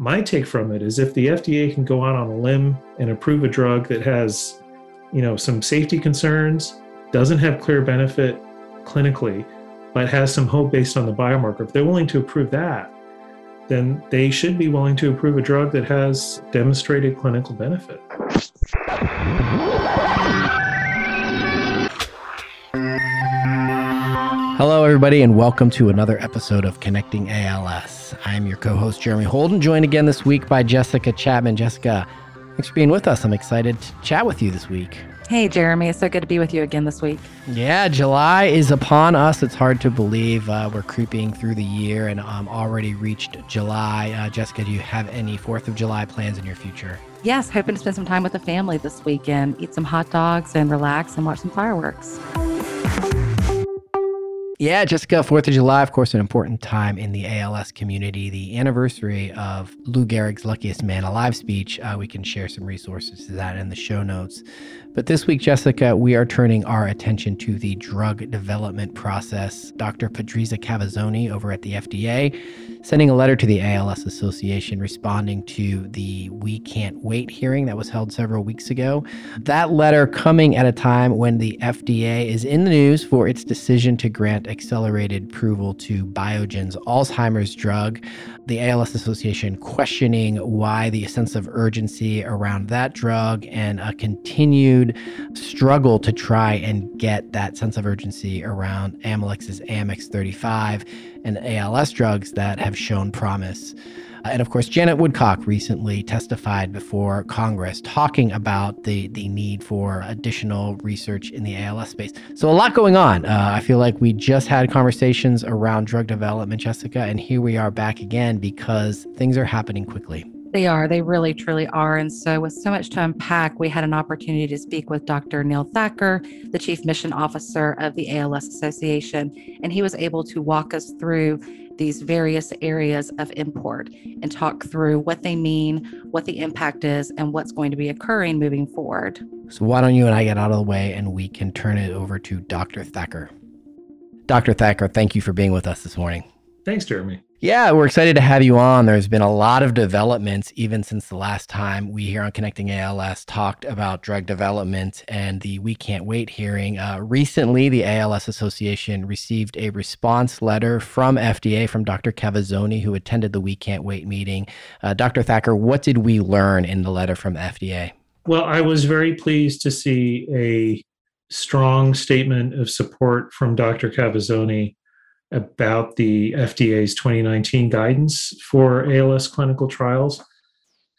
my take from it is if the FDA can go out on a limb and approve a drug that has, you know, some safety concerns, doesn't have clear benefit clinically, but has some hope based on the biomarker, if they're willing to approve that, then they should be willing to approve a drug that has demonstrated clinical benefit. Everybody, and welcome to another episode of Connecting ALS. I'm your co host, Jeremy Holden, joined again this week by Jessica Chapman. Jessica, thanks for being with us. I'm excited to chat with you this week. Hey, Jeremy. It's so good to be with you again this week. Yeah, July is upon us. It's hard to believe uh, we're creeping through the year and um, already reached July. Uh, Jessica, do you have any 4th of July plans in your future? Yes, hoping to spend some time with the family this weekend, eat some hot dogs and relax and watch some fireworks. Yeah, Jessica, 4th of July, of course, an important time in the ALS community. The anniversary of Lou Gehrig's Luckiest Man Alive speech. Uh, we can share some resources to that in the show notes. But this week, Jessica, we are turning our attention to the drug development process. Dr. Patrizia Cavazzoni over at the FDA sending a letter to the ALS Association responding to the We Can't Wait hearing that was held several weeks ago. That letter coming at a time when the FDA is in the news for its decision to grant accelerated approval to Biogen's Alzheimer's drug. The ALS Association questioning why the sense of urgency around that drug and a continued struggle to try and get that sense of urgency around Amylyx's AMX 35 and ALS drugs that have shown promise. Uh, and of course, Janet Woodcock recently testified before Congress talking about the, the need for additional research in the ALS space. So, a lot going on. Uh, I feel like we just had conversations around drug development, Jessica, and here we are back again because things are happening quickly. They are. They really, truly are. And so, with so much to unpack, we had an opportunity to speak with Dr. Neil Thakur, the Chief Mission Officer of the ALS Association. And he was able to walk us through these various areas of import and talk through what they mean, what the impact is, and what's going to be occurring moving forward. So, why don't you and I get out of the way and we can turn it over to Dr. Thakur? Dr. Thakur, thank you for being with us this morning. Thanks, Jeremy. Yeah, we're excited to have you on. There's been a lot of developments even since the last time we here on Connecting ALS talked about drug development and the We Can't Wait hearing. Uh, recently, the ALS Association received a response letter from FDA from Dr. Cavazzoni, who attended the We Can't Wait meeting. Uh, Dr. Thakur, what did we learn in the letter from FDA? Well, I was very pleased to see a strong statement of support from Dr. Cavazzoni about the FDA's 2019 guidance for ALS clinical trials.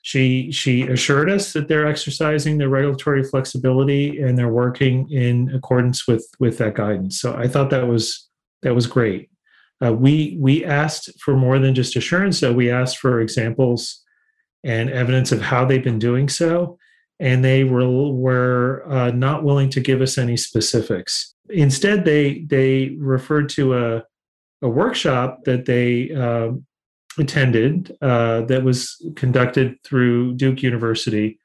She she assured us that they're exercising their regulatory flexibility and they're working in accordance with with that guidance. So I thought that was that was great. Uh, we we asked for more than just assurance. So we asked for examples and evidence of how they've been doing so, and they were were uh, not willing to give us any specifics. Instead, they they referred to a a workshop that they uh, attended uh, that was conducted through Duke University.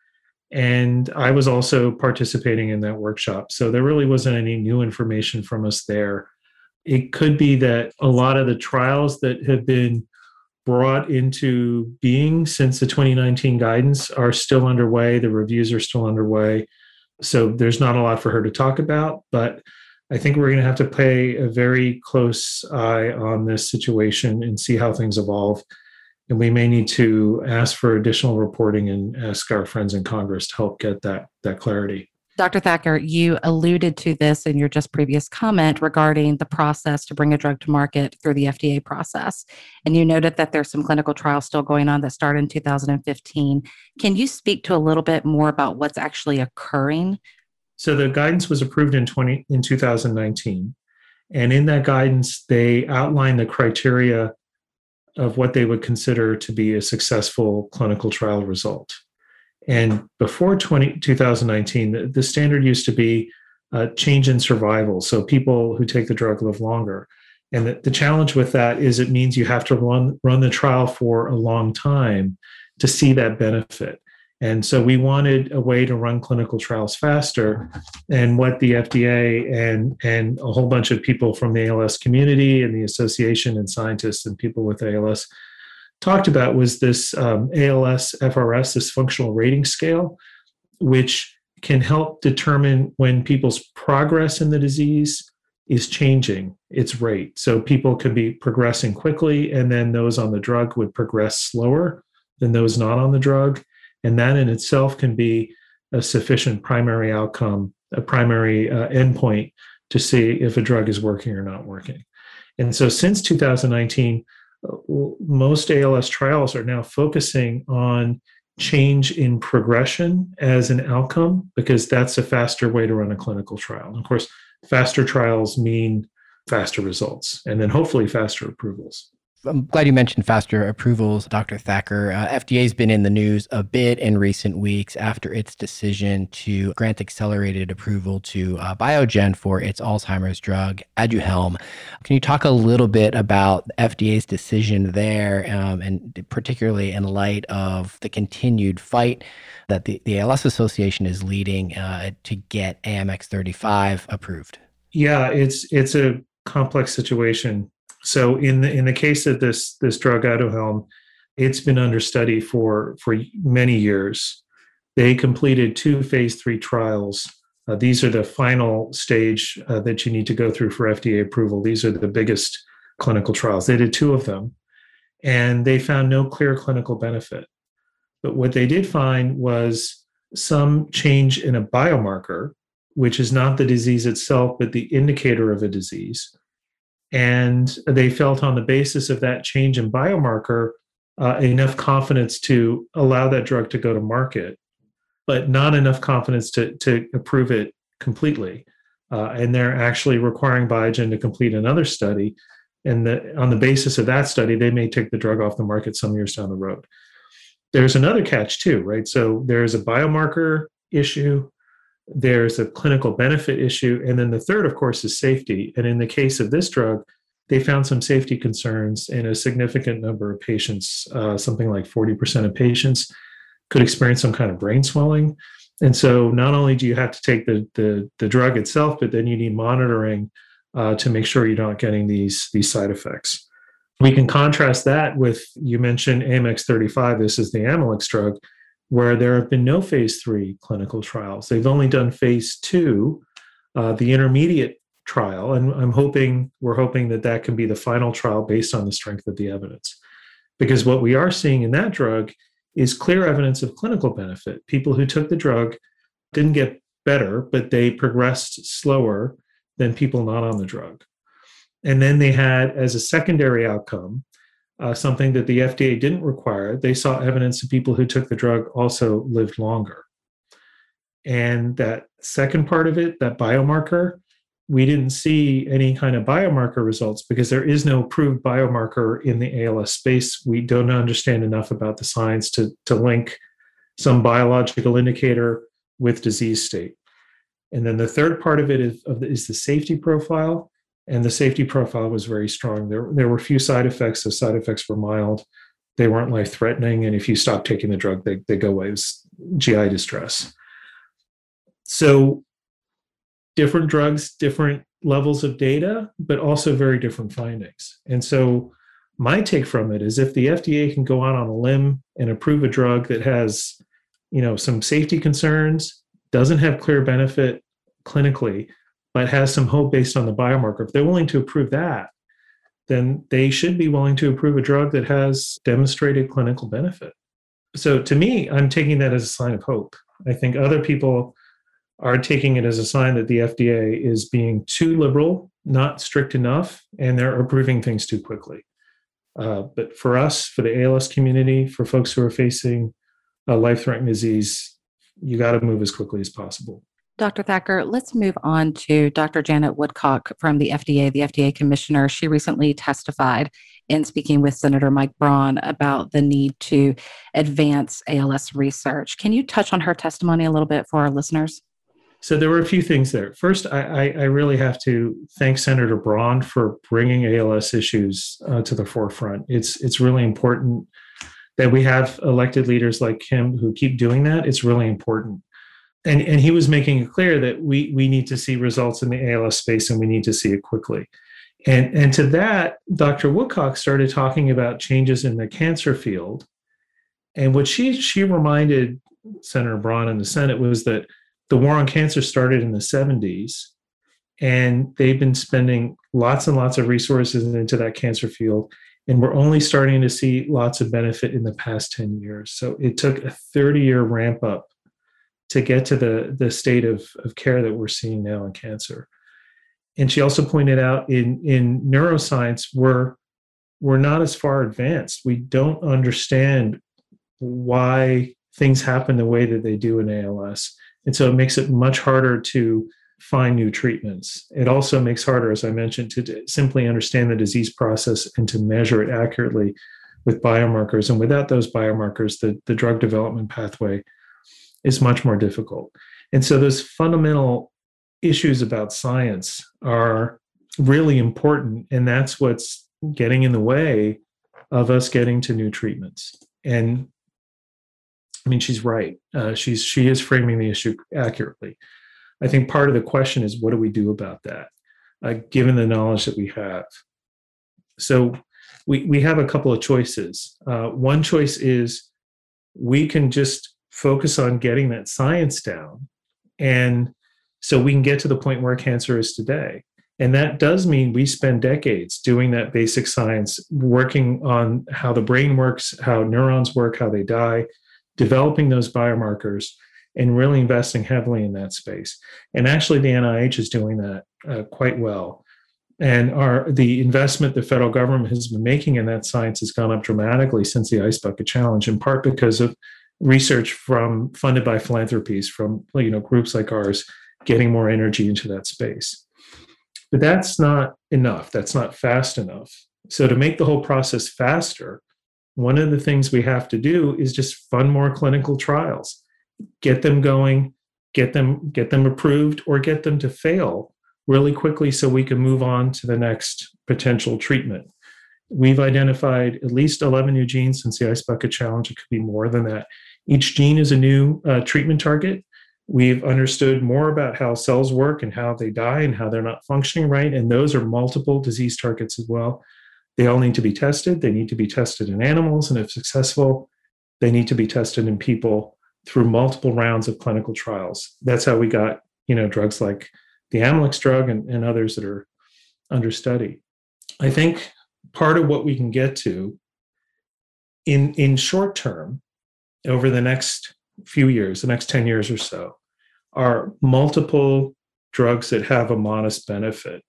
And I was also participating in that workshop. So there really wasn't any new information from us there. It could be that a lot of the trials that have been brought into being since the 2019 guidance are still underway. The reviews are still underway. So there's not a lot for her to talk about. But I think we're going to have to pay a very close eye on this situation and see how things evolve. And we may need to ask for additional reporting and ask our friends in Congress to help get that, that clarity. Dr. Thakur, you alluded to this in your just previous comment regarding the process to bring a drug to market through the FDA process. And you noted that there's some clinical trials still going on that started in 2015. Can you speak to a little bit more about what's actually occurring so the guidance was approved in 20 in 2019, and in that guidance they outlined the criteria of what they would consider to be a successful clinical trial result. And before 20, 2019, the, the standard used to be change in survival. So people who take the drug live longer. And the, the challenge with that is it means you have to run, run the trial for a long time to see that benefit. And so we wanted a way to run clinical trials faster. And what the FDA and, and a whole bunch of people from the ALS community and the association and scientists and people with ALS talked about was this um, ALS FRS, this functional rating scale, which can help determine when people's progress in the disease is changing its rate. So people could be progressing quickly, and then those on the drug would progress slower than those not on the drug. And that in itself can be a sufficient primary outcome, a primary uh, endpoint to see if a drug is working or not working. And so since 2019, uh, most ALS trials are now focusing on change in progression as an outcome because that's a faster way to run a clinical trial. And of course, faster trials mean faster results and then hopefully faster approvals. I'm glad you mentioned faster approvals, Dr. Thakur. Uh, FDA has been in the news a bit in recent weeks after its decision to grant accelerated approval to uh, Biogen for its Alzheimer's drug, Aduhelm. Can you talk a little bit about FDA's decision there, um, and particularly in light of the continued fight that the, the ALS Association is leading uh, to get AMX 35 approved? Yeah, it's it's a complex situation so in the in the case of this this drug Aduhelm, it's been under study for for many years. They completed two phase three trials. Uh, these are the final stage uh, that you need to go through for FDA approval. These are the biggest clinical trials. They did two of them, and they found no clear clinical benefit. But what they did find was some change in a biomarker, which is not the disease itself, but the indicator of a disease and they felt on the basis of that change in biomarker uh, enough confidence to allow that drug to go to market, but not enough confidence to, to approve it completely. Uh, and they're actually requiring Biogen to complete another study. And the, on the basis of that study, they may take the drug off the market some years down the road. There's another catch too, right? So there's a biomarker issue there's a clinical benefit issue. And then the third, of course, is safety. And in the case of this drug, they found some safety concerns in a significant number of patients. Uh, something like 40% of patients could experience some kind of brain swelling. And so not only do you have to take the, the, the drug itself, but then you need monitoring uh, to make sure you're not getting these, these side effects. We can contrast that with, you mentioned AMX35, this is the Amylyx drug where there have been no phase three clinical trials. They've only done phase two, uh, the intermediate trial, and I'm hoping we're hoping that that can be the final trial based on the strength of the evidence. Because what we are seeing in that drug is clear evidence of clinical benefit. People who took the drug didn't get better, but they progressed slower than people not on the drug. And then they had, as a secondary outcome, uh, something that the FDA didn't require. They saw evidence that people who took the drug also lived longer. And that second part of it, that biomarker, we didn't see any kind of biomarker results because there is no approved biomarker in the ALS space. We don't understand enough about the science to, to link some biological indicator with disease state. And then the third part of it is, is the safety profile and the safety profile was very strong. There, there were few side effects. The side effects were mild. They weren't life threatening. And if you stop taking the drug, they, they go away. It GI distress. So, different drugs, different levels of data, but also very different findings. And so, my take from it is if the FDA can go out on a limb and approve a drug that has, you know, some safety concerns, doesn't have clear benefit clinically, but has some hope based on the biomarker, if they're willing to approve that, then they should be willing to approve a drug that has demonstrated clinical benefit. So to me, I'm taking that as a sign of hope. I think other people are taking it as a sign that the FDA is being too liberal, not strict enough, and they're approving things too quickly. Uh, but for us, for the ALS community, for folks who are facing a life threatening disease, you got to move as quickly as possible. Dr. Thakur, let's move on to Dr. Janet Woodcock from the FDA, the FDA commissioner. She recently testified in speaking with Senator Mike Braun about the need to advance ALS research. Can you touch on her testimony a little bit for our listeners? So there were a few things there. First, I, I, really have to thank Senator Braun for bringing ALS issues uh, to the forefront. It's it's really important that we have elected leaders like him who keep doing that. It's really important and and he was making it clear that we we need to see results in the ALS space and we need to see it quickly. And, and to that, Dr. Woodcock started talking about changes in the cancer field. And what she, she reminded Senator Braun in the Senate was that the war on cancer started in the 70s, and they've been spending lots and lots of resources into that cancer field. And we're only starting to see lots of benefit in the past 10 years. So it took a 30 year ramp up to get to the, the state of, of care that we're seeing now in cancer. And she also pointed out in, in neuroscience, we're, we're not as far advanced. We don't understand why things happen the way that they do in ALS. And so it makes it much harder to find new treatments. It also makes harder, as I mentioned, to simply understand the disease process and to measure it accurately with biomarkers. And without those biomarkers, the, the drug development pathway is much more difficult. And so those fundamental issues about science are really important. And that's what's getting in the way of us getting to new treatments. And I mean, she's right. Uh, she's she is framing the issue accurately. I think part of the question is what do we do about that, uh, given the knowledge that we have. So we we have a couple of choices. Uh, one choice is we can just focus on getting that science down, and so we can get to the point where cancer is today. And that does mean we spend decades doing that basic science, working on how the brain works, how neurons work, how they die, developing those biomarkers and really investing heavily in that space. And actually, the NIH is doing that uh, quite well. And our the investment the federal government has been making in that science has gone up dramatically since the Ice Bucket Challenge, in part because of research from funded by philanthropies from you know groups like ours getting more energy into that space. But that's not enough. That's not fast enough. So to make the whole process faster, one of the things we have to do is just fund more clinical trials get them going get them get them approved or get them to fail really quickly so we can move on to the next potential treatment we've identified at least 11 new genes since the ice bucket challenge it could be more than that each gene is a new uh, treatment target we've understood more about how cells work and how they die and how they're not functioning right and those are multiple disease targets as well they all need to be tested. They need to be tested in animals, and if successful, they need to be tested in people through multiple rounds of clinical trials. That's how we got, you know, drugs like the Amylyx drug and, and others that are under study. I think part of what we can get to in in short term over the next few years, the next 10 years or so, are multiple drugs that have a modest benefit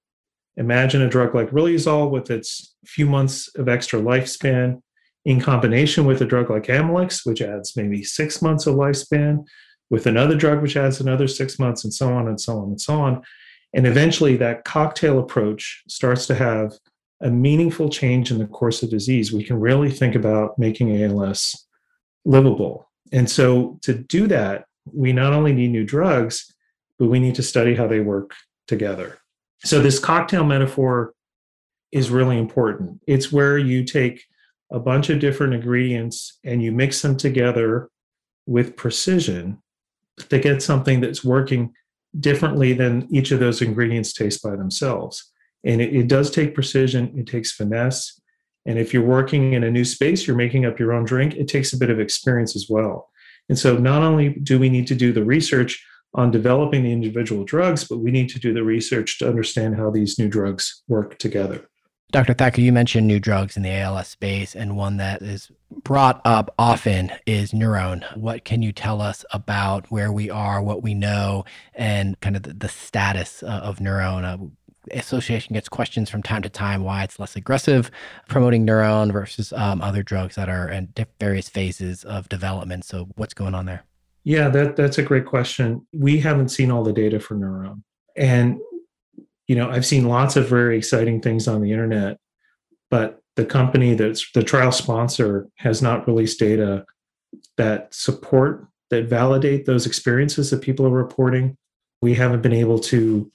Imagine a drug like Riluzole with its few months of extra lifespan in combination with a drug like Amylyx, which adds maybe six months of lifespan, with another drug which adds another six months, and so on and so on and so on. And eventually, that cocktail approach starts to have a meaningful change in the course of disease. We can really think about making ALS livable. And so, to do that, we not only need new drugs, but we need to study how they work together. So this cocktail metaphor is really important. It's where you take a bunch of different ingredients and you mix them together with precision to get something that's working differently than each of those ingredients taste by themselves. And it, it, does take precision, it takes finesse. And if you're working in a new space, you're making up your own drink, it takes a bit of experience as well. And so not only do we need to do the research on developing the individual drugs, but we need to do the research to understand how these new drugs work together. Dr. Thakur, you mentioned new drugs in the ALS space, and one that is brought up often is NurOwn. What can you tell us about where we are, what we know, and kind of the, the status uh, of NurOwn? Association gets questions from time to time why it's less aggressive promoting NurOwn versus um, other drugs that are in various phases of development. So, what's going on there? Yeah, that that's a great question. We haven't seen all the data for NurOwn, And you know, I've seen lots of very exciting things on the internet, but the company that's the trial sponsor has not released data that support that validate those experiences that people are reporting. We haven't been able to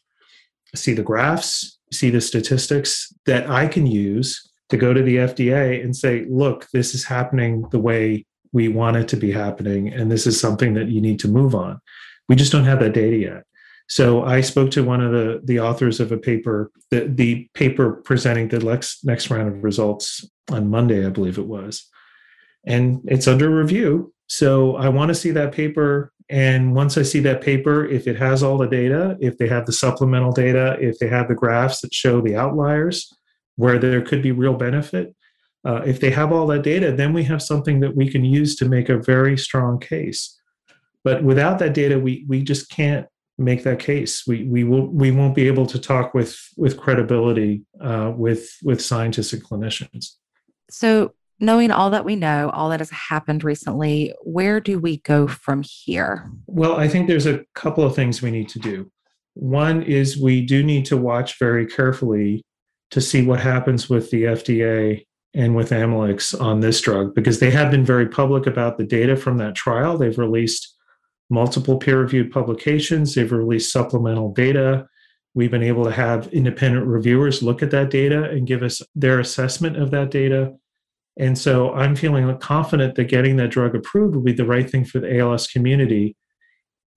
see the graphs, see the statistics that I can use to go to the FDA and say, look, this is happening the way we want it to be happening and this is something that you need to move on we just don't have that data yet So I spoke to one of the the authors of a paper, the the paper presenting the next next round of results on Monday, I believe it was, and it's under review. So I want to see that paper. And once I see that paper, if it has all the data, if they have the supplemental data, if they have the graphs that show the outliers where there could be real benefit, uh, if they have all that data, then we have something that we can use to make a very strong case. But without that data, we we just can't make that case. We we will we won't be able to talk with with credibility uh, with with scientists and clinicians. So knowing all that we know, all that has happened recently, where do we go from here? Well, I think there's a couple of things we need to do. One is we do need to watch very carefully to see what happens with the FDA and with Amylyx on this drug because they have been very public about the data from that trial. They've released multiple peer reviewed publications, they've released supplemental data. We've been able to have independent reviewers look at that data and give us their assessment of that data. And so I'm feeling confident that getting that drug approved will be the right thing for the ALS community,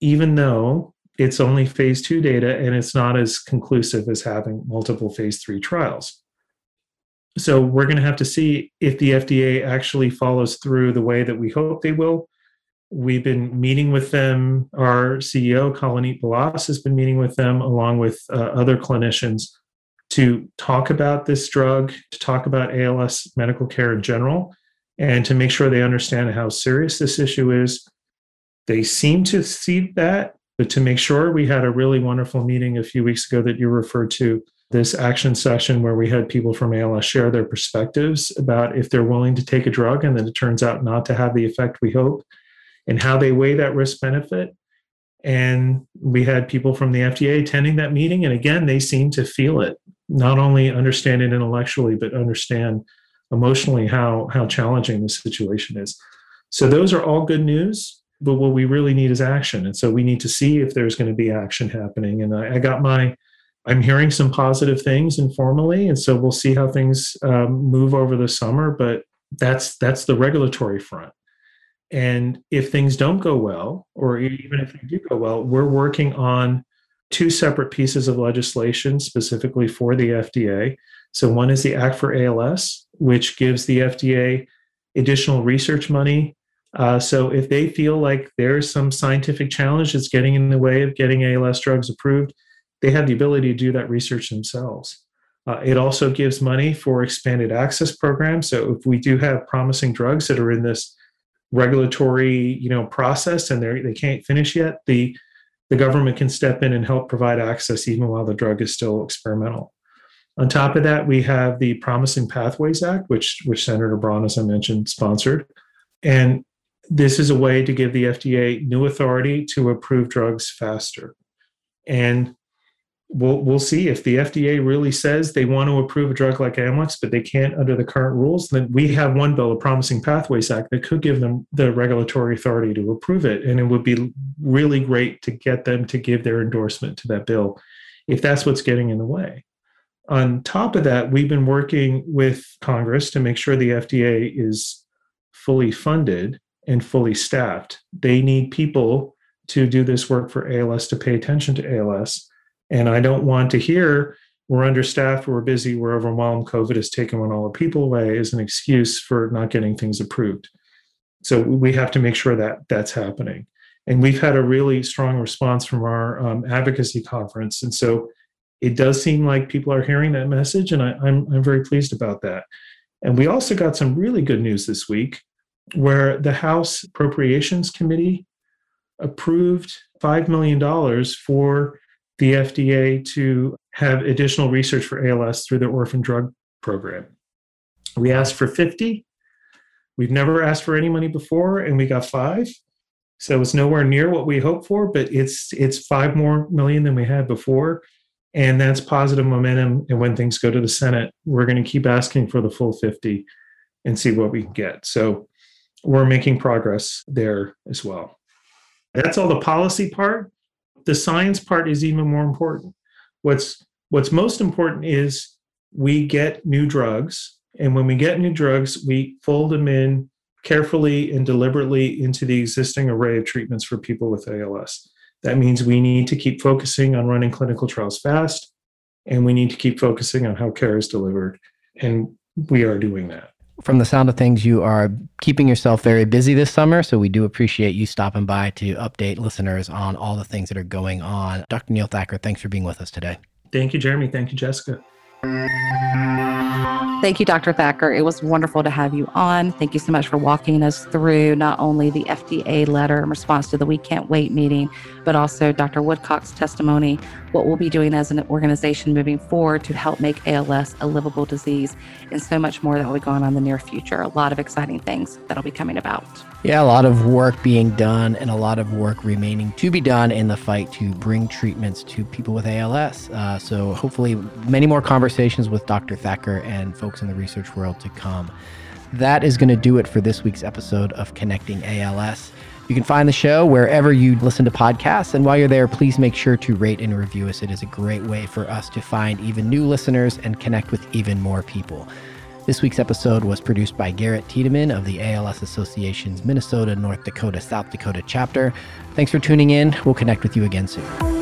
even though it's only phase two data and it's not as conclusive as having multiple phase three trials. So we're going to have to see if the FDA actually follows through the way that we hope they will. We've been meeting with them. Our CEO, Calaneet Balas, has been meeting with them along with uh, other clinicians to talk about this drug, to talk about ALS medical care in general, and to make sure they understand how serious this issue is. They seem to see that, but to make sure, we had a really wonderful meeting a few weeks ago that you referred to this action session where we had people from ALS share their perspectives about if they're willing to take a drug and then it turns out not to have the effect we hope and how they weigh that risk benefit. And we had people from the FDA attending that meeting. And again, they seem to feel it, not only understand it intellectually, but understand emotionally how, how challenging the situation is. So those are all good news. But what we really need is action. And so we need to see if there's going to be action happening. And I, I got my I'm hearing some positive things informally, and so we'll see how things um, move over the summer. But that's that's the regulatory front. And if things don't go well, or even if they do go well, we're working on two separate pieces of legislation specifically for the FDA. So one is the Act for ALS, which gives the FDA additional research money. Uh, so if they feel like there's some scientific challenge that's getting in the way of getting ALS drugs approved, they have the ability to do that research themselves. Uh, it also gives money for expanded access programs. So if we do have promising drugs that are in this regulatory, you know, process and they they can't finish yet, the the government can step in and help provide access even while the drug is still experimental. On top of that, we have the Promising Pathways Act, which which Senator Braun, as I mentioned, sponsored, and this is a way to give the FDA new authority to approve drugs faster. And we'll we'll see if the FDA really says they want to approve a drug like Amylyx, but they can't under the current rules. Then we have one bill, a Promising Pathways Act, that could give them the regulatory authority to approve it, and it would be really great to get them to give their endorsement to that bill, if that's what's getting in the way. On top of that, we've been working with Congress to make sure the FDA is fully funded and fully staffed. They need people to do this work for ALS to pay attention to ALS and I don't want to hear we're understaffed, we're busy, we're overwhelmed, COVID has taken all our people away as an excuse for not getting things approved. So we have to make sure that that's happening. And we've had a really strong response from our um, advocacy conference. And so it does seem like people are hearing that message, and I, I'm, I'm very pleased about that. And we also got some really good news this week where the House Appropriations Committee approved $5 million for the FDA to have additional research for ALS through their orphan drug program. We asked for 50. We've never asked for any money before, and we got five. So it's nowhere near what we hoped for, but it's it's five more million than we had before. And that's positive momentum. And when things go to the Senate, we're going to keep asking for the full 50 and see what we can get. So we're making progress there as well. That's all the policy part the science part is even more important. What's what's most important is we get new drugs, and when we get new drugs, we fold them in carefully and deliberately into the existing array of treatments for people with ALS. That means we need to keep focusing on running clinical trials fast, and we need to keep focusing on how care is delivered. And we are doing that. From the sound of things, you are keeping yourself very busy this summer. So we do appreciate you stopping by to update listeners on all the things that are going on. Dr. Neil Thakur, thanks for being with us today. Thank you, Jeremy. Thank you, Jessica. Thank you, Dr. Thakur. It was wonderful to have you on. Thank you so much for walking us through not only the FDA letter in response to the We Can't Wait meeting, but also Dr. Woodcock's testimony, what we'll be doing as an organization moving forward to help make ALS a livable disease, and so much more that will be going on in the near future. A lot of exciting things that'll be coming about. Yeah, a lot of work being done and a lot of work remaining to be done in the fight to bring treatments to people with ALS. Uh, so, hopefully, many more conversations with Dr. Thakur and folks in the research world to come. That is going to do it for this week's episode of Connecting ALS. You can find the show wherever you listen to podcasts. And while you're there, please make sure to rate and review us. It is a great way for us to find even new listeners and connect with even more people. This week's episode was produced by Garrett Tiedemann of the ALS Association's Minnesota, North Dakota, South Dakota chapter. Thanks for tuning in. We'll connect with you again soon.